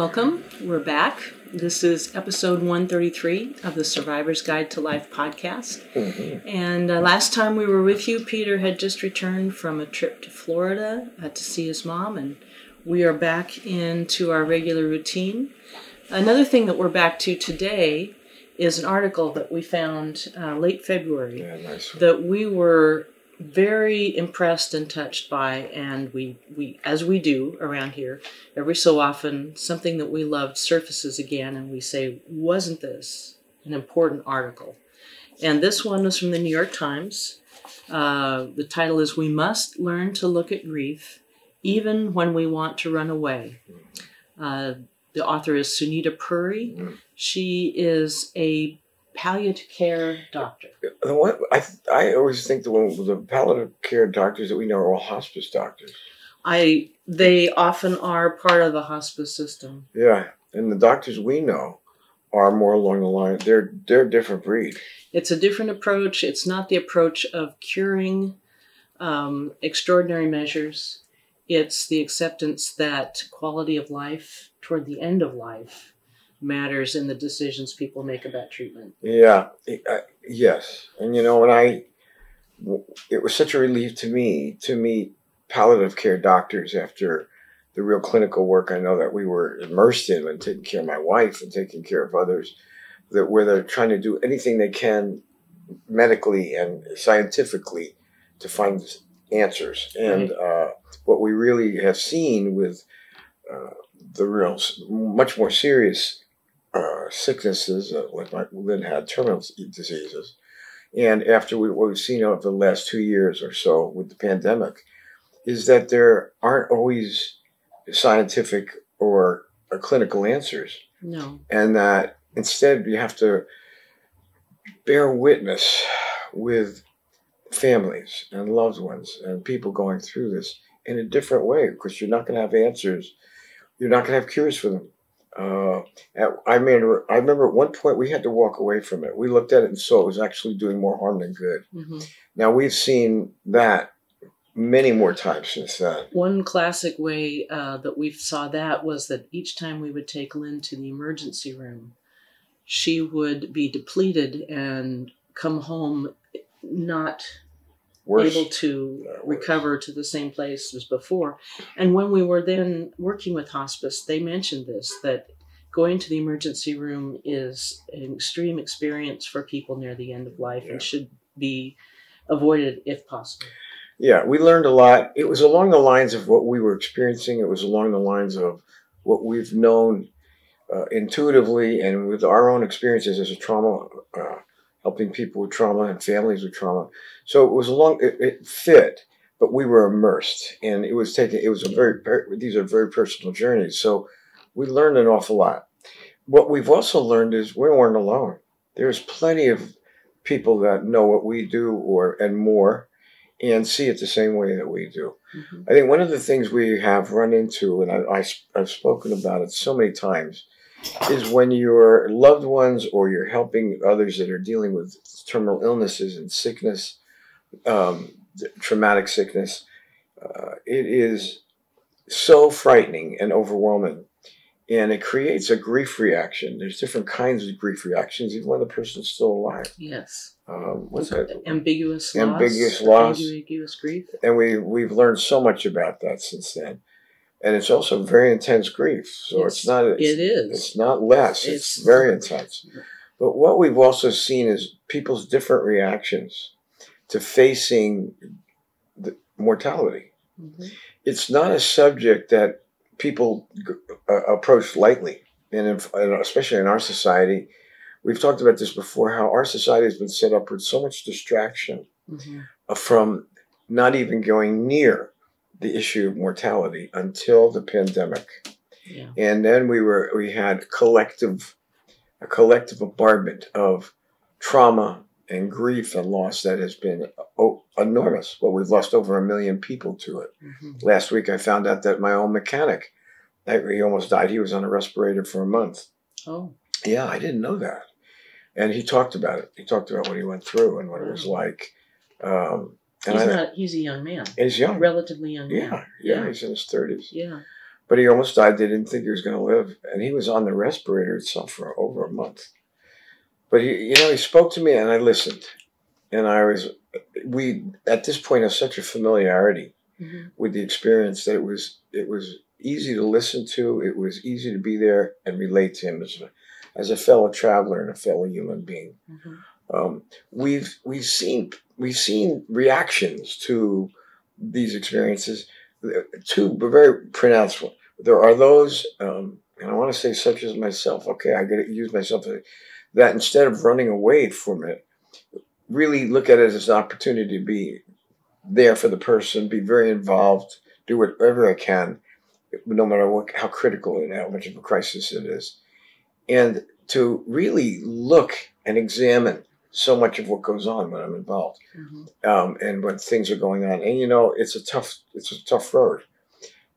Welcome. We're back. This is episode 133 of the Survivor's Guide to Life podcast. Mm-hmm. And uh, last time we were with you, Peter had just returned from a trip to Florida uh, to see his mom, and we are back into our regular routine. Another thing that we're back to today is an article that we found uh, late February Yeah, nice. that we were very impressed and touched by and we, we as we do around here every so often something that we loved surfaces again and we say wasn't this an important article? And this one was from the new york times. Uh, the title is we must learn to look at grief even when we want to run away. Uh, the author is sunita puri. Mhm. she is a palliative care doctor The one I I always think the one the palliative care doctors that we know are all hospice doctors. I they often are part of the hospice system. Yeah, and the doctors we know are more along the line. They're they're a different breed. It's a different approach. It's not the approach of curing um, extraordinary measures. It's the acceptance that quality of life toward the end of life matters in the decisions people make about treatment. Yeah, I- yes, and you know, when I it was such a relief to me to meet palliative care doctors after the real clinical work I know that we were immersed in when taking care of my wife and taking care of others, that where they're trying to do anything they can medically and scientifically to find answers. And uh, what we really have seen with uh, the real much more serious uh, sicknesses, uh, like my Lynn had terminal diseases, and after we, what we've seen over the last two years or so with the pandemic, is that there aren't always scientific or uh, clinical answers, No. and that instead you have to bear witness with families and loved ones and people going through this in a different way because you're not going to have answers. You're not going to have cures for them. Uh, I mean, I remember at one point we had to walk away from it. We looked at it and saw it was actually doing more harm than good. hmm Now we've seen that many more times since then. One classic way uh, that we saw that was that each time we would take Lynn to the emergency room, she would be depleted and come home not Worse. able to recover to the same place as before. And when we were then working with hospice, they mentioned this that going to the emergency room is an extreme experience for people near the end of life Yeah. and should be avoided if possible. Yeah, we learned a lot. It was along the lines of what we were experiencing. It was along the lines of what we've known uh, intuitively and with our own experiences as a trauma, uh, helping people with trauma and families with trauma. So it was along. It, it fit, but we were immersed, and it was taking. It was a very. These are very personal journeys. So we learned an awful lot. What we've also learned is we weren't alone. There's plenty of people that know what we do or and more and see it the same way that we do. Mhm. I think one of the things we have run into, and I, I, have spoken about it so many times, is when your loved ones or you're helping others that are dealing with terminal illnesses and sickness, um, traumatic sickness, uh, it is so frightening and overwhelming. And it creates a grief reaction. There's different kinds of grief reactions, even when the person's still alive. Yes. Um, what's that? Ambiguous loss. Ambiguous loss. Ambiguous grief. and we we've learned so much about that since then and it's also very intense grief so it's, It's- not it's, it is. it's not less it's, It's- very intense but what we've also seen is people's different reactions to facing the mortality Mhm. it's not a subject that people uh, approach lightly and, if, especially in our society we've talked about this before how our society has been set up with so much distraction Mhm. uh, from not even going near the issue of mortality until the pandemic. Yeah. and then we were we had collective a collective bombardment of trauma and grief and loss that has been oh, enormous. Well we've lost over a million people to it. Mhm. last week i found out that my own mechanic that he almost died. He was on a respirator for a month. Oh. yeah i didn't know that. And he talked about it. He talked about what he went through and what it was like. Um, and He's I, not. He's a young man. he's young Relatively young man. yeah, yeah, Yeah. he's in his thirties. Yeah. but he almost died. They didn't think he was going to live, and he was on the respirator itself for over a month. But he, you know, he spoke to me, and I listened, and I was, we at this point have such a familiarity Mhm. with the experience that it was it was easy to listen to. It was easy to be there and relate to him as a, as a fellow traveler and a fellow human being. Mhm. Um, we've we've seen we've seen reactions to these experiences. Two very pronounced ones. There are those, um, and I want to say such as myself. Okay, I get to use myself that instead of running away from it, really look at it as an opportunity to be there for the person, be very involved, do whatever I can, no matter what how critical and how much of a crisis it is, and to really look and examine so much of what goes on when I'm involved Mhm. um, and when things are going on. And you know, it's a tough it's a tough road.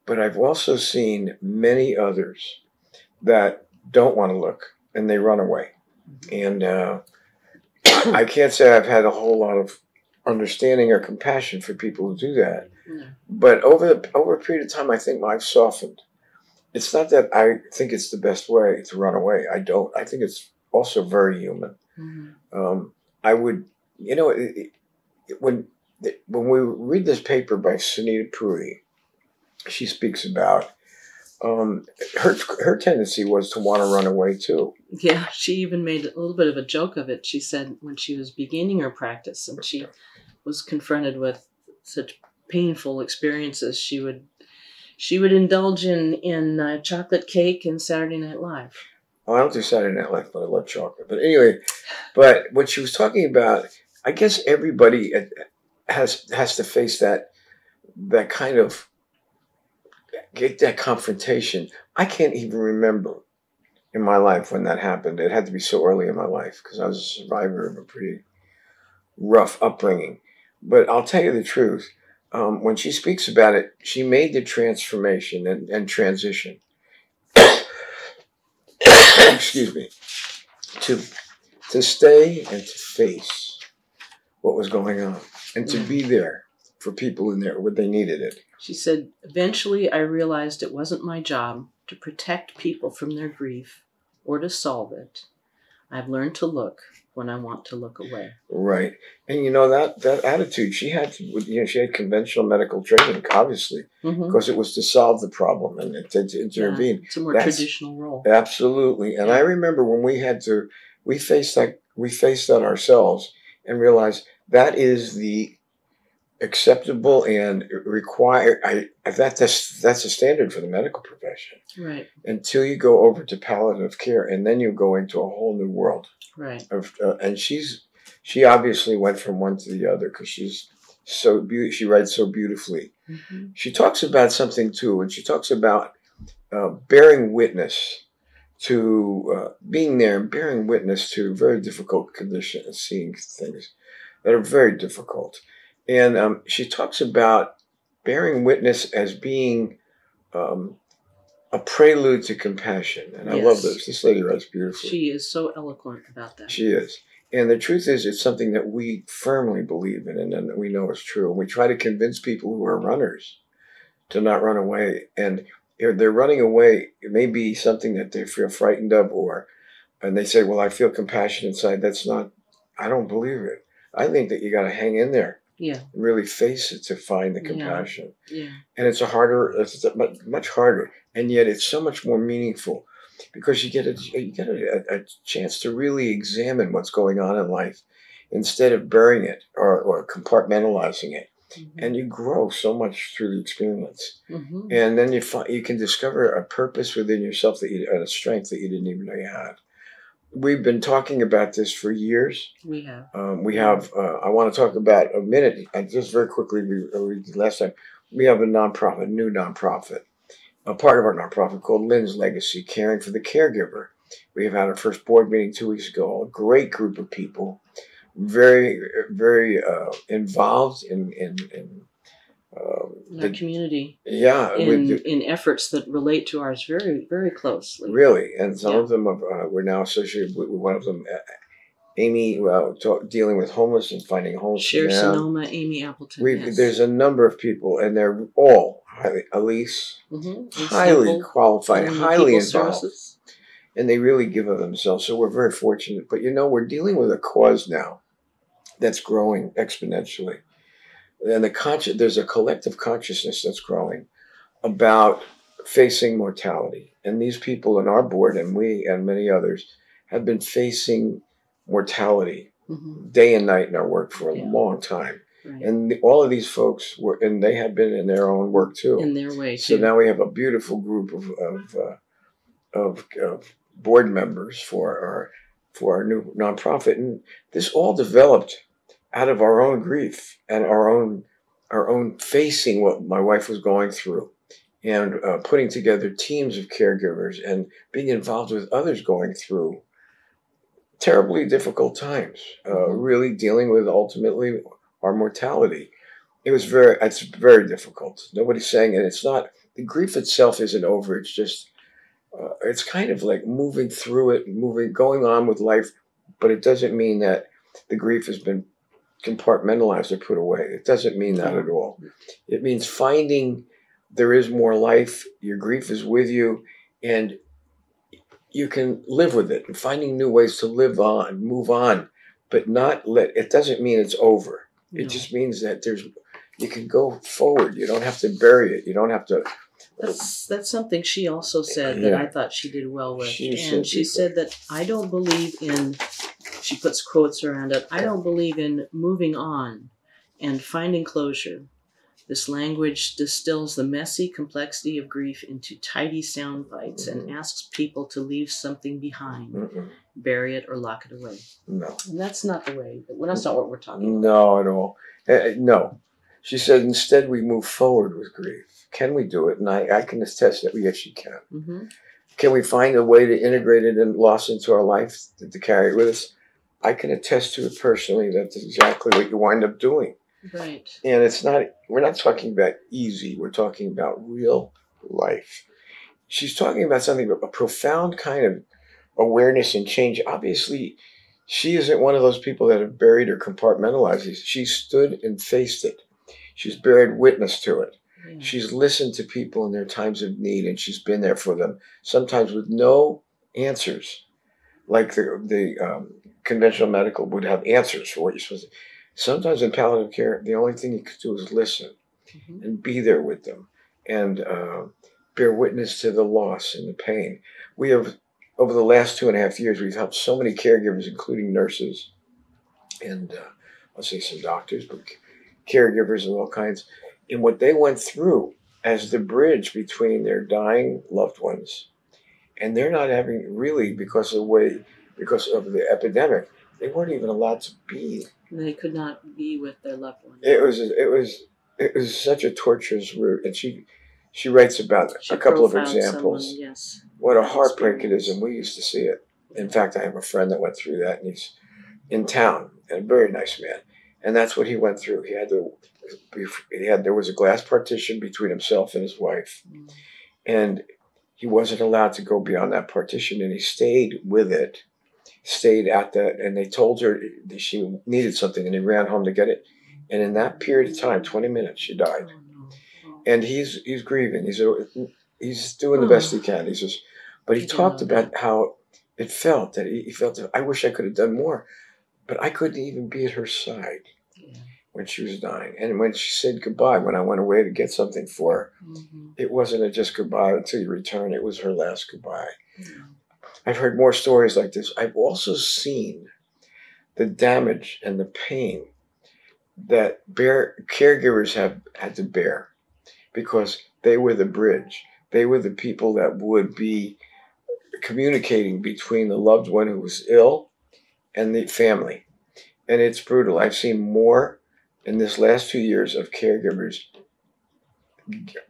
But I've also seen many others that don't want to look and they run away. And uh, I can't say I've had a whole lot of understanding or compassion for people who do that. No. But over the over a period of time, I think I've softened. It's not that I think it's the best way to run away. I don't. I think it's also very human Mhm. um, I would, you know, it, it, when when we read this paper by Sunita Puri, she speaks about um, her her tendency was to want to run away too. Yeah, she even made a little bit of a joke of it. She said when she was beginning her practice and she was confronted with such painful experiences, she would she would indulge in in uh, chocolate cake and Saturday Night Live. Well, I don't do Saturday Night Live, but I love chocolate. But anyway, but what she was talking about, I guess everybody uh, has has to face that that kind of get that confrontation. I can't even remember in my life when that happened. It had to be so early in my life because I was a survivor of a pretty rough upbringing. But I'll tell you the truth. Um, when she speaks about it, she made the transformation and, and transition. Excuse me, to to stay and to face what was going on and to be mm. there for people in there when they needed it. She said, Eventually, I realized it wasn't my job to protect people from their grief or to solve it. I've learned to look when I want to look away. Right, and you know that that attitude she had. To, you know, she had conventional medical training, obviously, Mhm. because it was to solve the problem and to, to intervene. It's a more That's- traditional role. Absolutely. And I remember when we had to, we faced that, we faced that ourselves and realized that is the acceptable and require I that that's that's a standard for the medical profession. Right, Until you go over to palliative care, and then you go into a whole new world right. of. Uh, and she's she obviously went from one to the other because she's so beautiful. She writes so beautifully Mhm. she talks about something too, and she talks about uh, bearing witness to uh, being there and bearing witness to very difficult conditions, seeing things that are very difficult. And um, she talks about bearing witness as being um, a prelude to compassion. And I love this. This lady writes beautifully. She is so eloquent about that. She is. And the truth is, it's something that we firmly believe in and, and we know is true. And we try to convince people who are runners to not run away. And if they're running away, it may be something that they feel frightened of, or, and they say, Well, I feel compassion inside. That's not, I don't believe it. I think that you got to hang in there Yeah, and really face it to find the compassion. Yeah. and it's a harder it's much, harder. And yet it's so much more meaningful because you get a you get a, a chance to really examine what's going on in life instead of burying it or, or compartmentalizing it. Mhm. and you grow so much through the experience. Mhm. and then you find you can discover a purpose within yourself that you and a strength that you didn't even know you had we've been talking about this for years We have. um, we have. Uh, I want to talk about a minute. And just very quickly, we, uh, last time. We have a nonprofit, new nonprofit, a part of our nonprofit called Lynn's Legacy, caring for the caregiver. We have had our first board meeting two weeks ago. A great group of people, very, very uh, involved in in, in um, In our the, community, yeah, in, in efforts that relate to ours very, very closely. Really, and some Yeah. of them are, uh, we're now associated with, with one of them, uh, Amy, uh, talk, dealing with homeless and finding homes. Share. Sonoma, Amy Appleton. We've, yes. There's a number of people, and they're all highly Elise, Mhm. highly qualified, highly involved, services. and they really give of themselves. So we're very fortunate. But you know, we're dealing with a cause now that's growing exponentially, and the conscious there's a collective consciousness that's growing about facing mortality. And these people in our board and we and many others have been facing mortality Mhm. day and night in our work for a Yeah. long time. Right. And the, all of these folks were, and they have been in their own work too. in their way so too. now we have a beautiful group of of, uh, of of board members for our for our new nonprofit, and this all developed out of our own grief and our own our own facing what my wife was going through, and uh, putting together teams of caregivers and being involved with others going through terribly difficult times, uh, Mhm. really dealing with ultimately our mortality. It was very, it's very difficult. Nobody's saying it. It's not, the grief itself isn't over. It's just, uh, it's kind of like moving through it, moving, going on with life, but it doesn't mean that the grief has been compartmentalized or put away. It doesn't mean that at all. It means finding there is more life, your grief is with you, and you can live with it and finding new ways to live on, move on, but not let it doesn't mean it's over. It No. just means that there's you can go forward. You don't have to bury it. You don't have to That's that's something she also said that Yeah. I thought she did well with. She and said she said that I don't believe in she puts quotes around it. I don't believe in moving on and finding closure. This language distills the messy complexity of grief into tidy sound bites and Mm-hmm. asks people to leave something behind, mm-mm, bury it or lock it away. no. And that's not the way. But that's not what we're talking about. No, at all. Uh, no. She said instead we move forward with grief. Can we do it? And I, I can attest that we actually can. hmm Can we find a way to integrate it and loss into our life to, to carry it with us? I can attest to it personally. That's exactly what you wind up doing. Right. And it's not, we're not talking about easy. We're talking about real life. She's talking about something, a profound kind of awareness and change. Obviously, she isn't one of those people that have buried or compartmentalized these. She stood and faced it. She's buried witness to it. Yeah. She's listened to people in their times of need and she's been there for them, sometimes with no answers. Like the, the um, conventional medical would have answers for what you're supposed to. Sometimes in palliative care, the only thing you could do is listen Mhm. and be there with them and uh, bear witness to the loss and the pain. We have, over the last two and a half years, we've helped so many caregivers, including nurses and uh, I'll say some doctors, but caregivers of all kinds, in what they went through as the bridge between their dying loved ones. And they're not having really, because of the way, because of the epidemic, they weren't even allowed to be They could not be with their loved ones. it was it was it was such a torturous route and she she writes about She a couple of examples someone, yes. what a heartbreak it is and we used to see it in fact i have a friend that went through that and he's in town and a very nice man and that's what he went through he had to he had there was a glass partition between himself and his wife Mm. and he wasn't allowed to go beyond that partition and he stayed with it stayed at that and they told her that she needed something and he ran home to get it. And in that period of time 20 minutes she died. Oh, and he's he's grieving. He's he's doing the best he can. He's just but he talked about how it felt that he, he felt that i wish i could have done more but i couldn't even be at her side when she was dying. And when she said goodbye when i went away to get something for her Mhm. it wasn't a just goodbye until you return. It was her last goodbye. Yeah. I've heard more stories like this. I've also seen the damage and the pain that bear, caregivers have had to bear because they were the bridge. They were the people that would be communicating between the loved one who was ill and the family. And it's brutal. I've seen more in this last two years of caregivers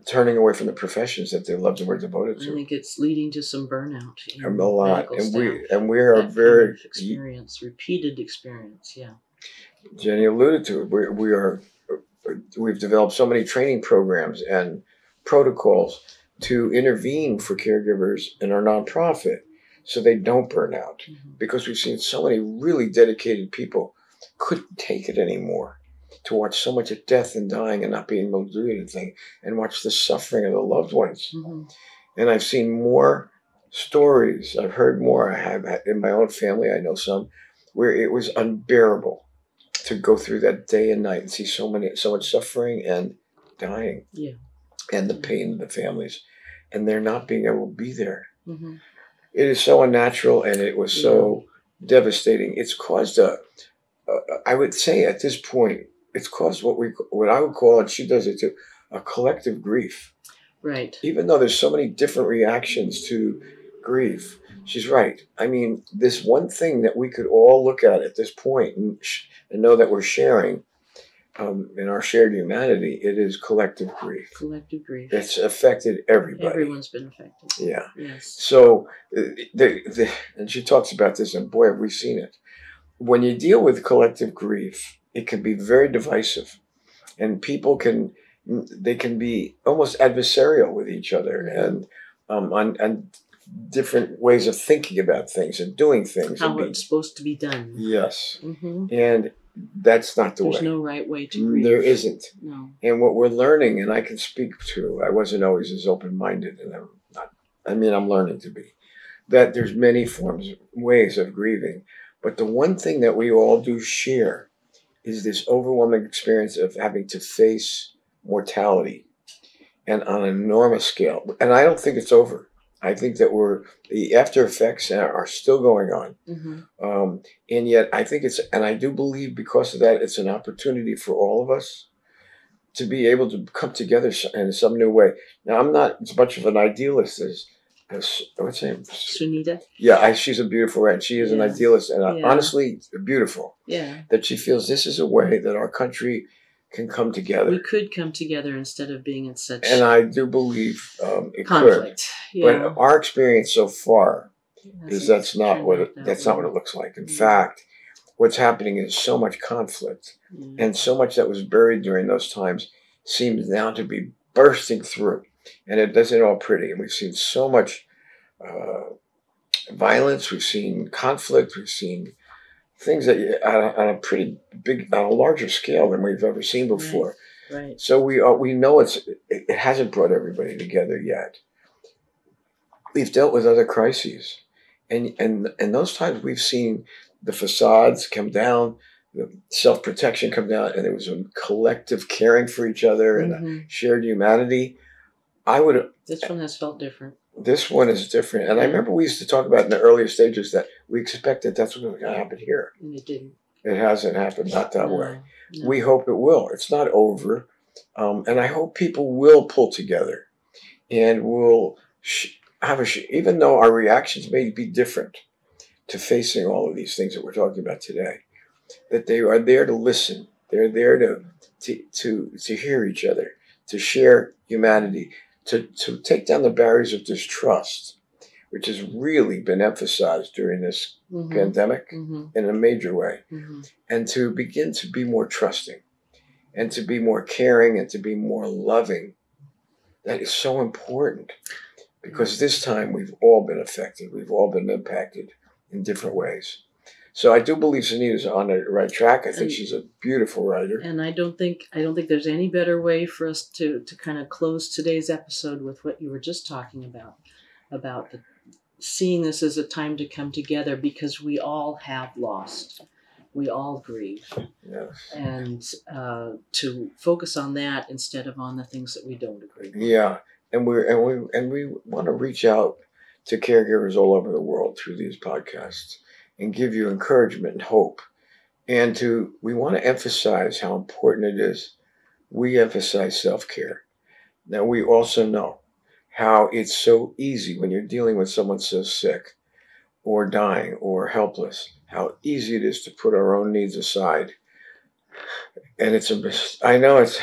turning away from the professions that they loved and were devoted to. I think it's leading to some burnout. a lot, and we and we are That kind very. of experience, repeated experience. Yeah. Jenny alluded to it. We, we are we've developed so many training programs and protocols to intervene for caregivers in our nonprofit so they don't burn out Mhm. because we've seen so many really dedicated people couldn't take it anymore to watch so much of death and dying and not being able to do anything and watch the suffering of the loved ones. hmm And I've seen more stories. I've heard more. I have in my own family. I know some where it was unbearable to go through that day and night and see so many, so much suffering and dying. Yeah. And the pain of the families, and they're not being able to be there. hmm It is so unnatural, and it was so devastating. It's caused a, a, I would say at this point, it's caused what we, what I would call, and she does it too, a collective grief Right. even though there's so many different reactions to grief, she's right. I mean, this one thing that we could all look at at this point and, sh- and know that we're sharing um, in our shared humanity, it is collective grief. Collective grief. It's affected everybody. Everyone's been affected. Yeah. Yes. So, uh, the, the, and she talks about this, and boy, have we seen it. When you deal with collective grief, it can be very divisive, and people can they can be almost adversarial with each other, and um, on, on different ways of thinking about things and doing things. and How it's supposed to be done. yes, hmm and that's not the There's way. Mm, no right way to grieve. there isn't. No. And what we're learning, and I can speak to, I wasn't always as open minded, and I'm not, I mean, I'm learning to be, that there's many forms, ways of grieving. But the one thing that we all do share is this overwhelming experience of having to face mortality and on an enormous scale. And I don't think it's over. I think that we're, the after effects are, still going on. hmm Um, and yet, I think it's, and I do believe because of that, it's an opportunity for all of us to be able to come together in some new way. Now, I'm not as much of an idealist as what's her name? Sunita. Yeah, I, she's a beautiful writer. She is an idealist, and uh, Yeah. honestly, beautiful. Yeah. That she feels this is a way that our country can come together. We could come together instead of being in such and I do believe um, it could. conflict. Yeah. But our experience so far is that's not what it, that that's not what it looks like. In Mm. fact, what's happening is so much conflict Yeah. and so much that was buried during those times seems now to be bursting through, and it doesn't all pretty. And we've seen so much uh, violence. We've seen conflict. We've seen things that on a, on a pretty big, on a larger scale than we've ever seen before. Right. So we are, we know it's it, it hasn't brought everybody together yet. We've dealt with other crises, and and and those times we've seen the facades come down, the self protection come down, and there was a collective caring for each other and a Mhm. shared humanity. I would. This one has felt different. This one is different, and I remember we used to talk about in the earlier stages that we expected that's what was going to happen here. And it didn't. It hasn't happened, not that way. No, no. We hope it will. It's not over. Um, and I hope people will pull together and will sh- have a, sh- even though our reactions may be different to facing all of these things that we're talking about today, that they are there to listen. They're there to, to, to, to hear each other, to share humanity, to, to take down the barriers of distrust, which has really been emphasized during this Mhm. pandemic Mhm. in a major way Mhm. and to begin to be more trusting and to be more caring and to be more loving. That is so important because this time we've all been affected, we've all been impacted in different ways. So I do believe Sunita's on the right track. I think And- she's a beautiful writer. And I don't think I don't think there's any better way for us to to kind of close today's episode with what you were just talking about about the, seeing this as a time to come together because we all have lost, we all grieve, Yes. and uh, to focus on that instead of on the things that we don't agree. with. Yeah, and we and we and we want to reach out to caregivers all over the world through these podcasts and give you encouragement and hope. And to we want to emphasize how important it is. We emphasize self-care. Now we also know how it's so easy when you're dealing with someone so sick or dying or helpless, how easy it is to put our own needs aside. And it's a I know it's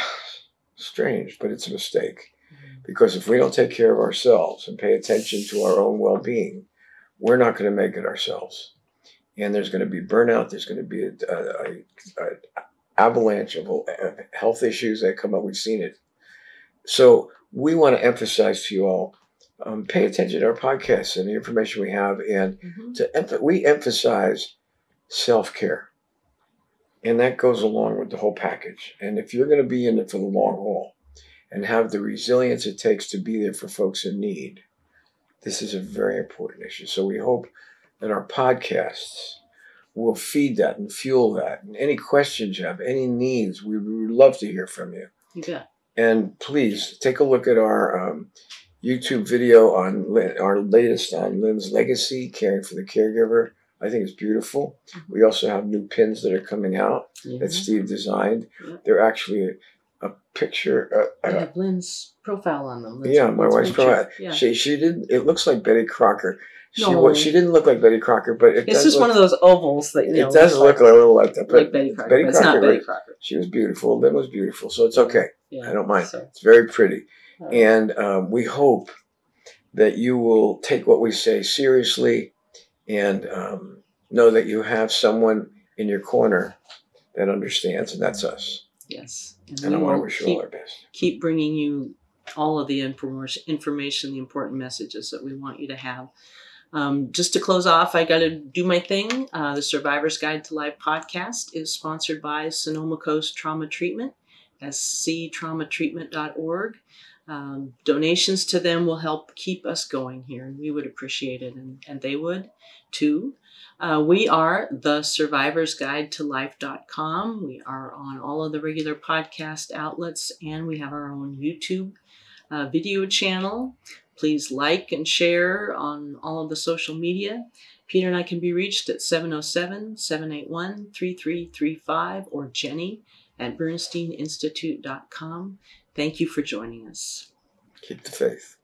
strange, but it's a mistake. Mm-hmm. Because if we don't take care of ourselves and pay attention to our own well being, we're not going to make it ourselves. And there's going to be burnout, there's going to be a, a, a, avalanche of health issues that come up. We've seen it. So we want to emphasize to you all um, pay attention to our podcasts and the information we have. And Mhm. to emph- we emphasize self care And that goes along with the whole package. And if you're going to be in it for the long haul and have the resilience it takes to be there for folks in need, this is a very important issue. So we hope that our podcasts will feed that and fuel that. And any questions you have, any needs, we would love to hear from you. You bet. And please take a look at our um, YouTube video on our latest on Lynn's legacy, caring for the caregiver. I think it's beautiful. Mhm. We also have new pins that are coming out that. Steve designed. They're actually a, a picture. Uh, They uh, have Lynn's profile on them. Lynn's- yeah, my Lynn's wife's picture. profile. Yeah. She she didn't. It looks like Betty Crocker. She No. She didn't look like Betty Crocker, but it It's just look, one of those ovals that you know. It does look like, a little like that, but like Betty Crocker. Betty but it's not Betty. Crocker. she was beautiful. Lynn was beautiful, so it's okay. Yeah. I don't mind. So, It's very pretty. uh, And um, we hope that you will take what we say seriously and um, know that you have someone in your corner that understands, and that's us. yes. And I want to wish you all our best. keep bringing you all of the inform- information, the important messages that we want you to have. Um, just to close off, I got to do my thing. Uh, the Survivor's Guide to Life podcast is sponsored by Sonoma Coast Trauma Treatment, sctraumatreatment.org. Um, donations to them will help keep us going here, and we would appreciate it, and, and they would too. Uh, we are the survivor's guide to life.com. We are on all of the regular podcast outlets, and we have our own YouTube uh, video channel. Please like and share on all of the social media. Peter and I can be reached at 707 781 3335 or Jenny at bernsteininstitute.com. Thank you for joining us. Keep the faith.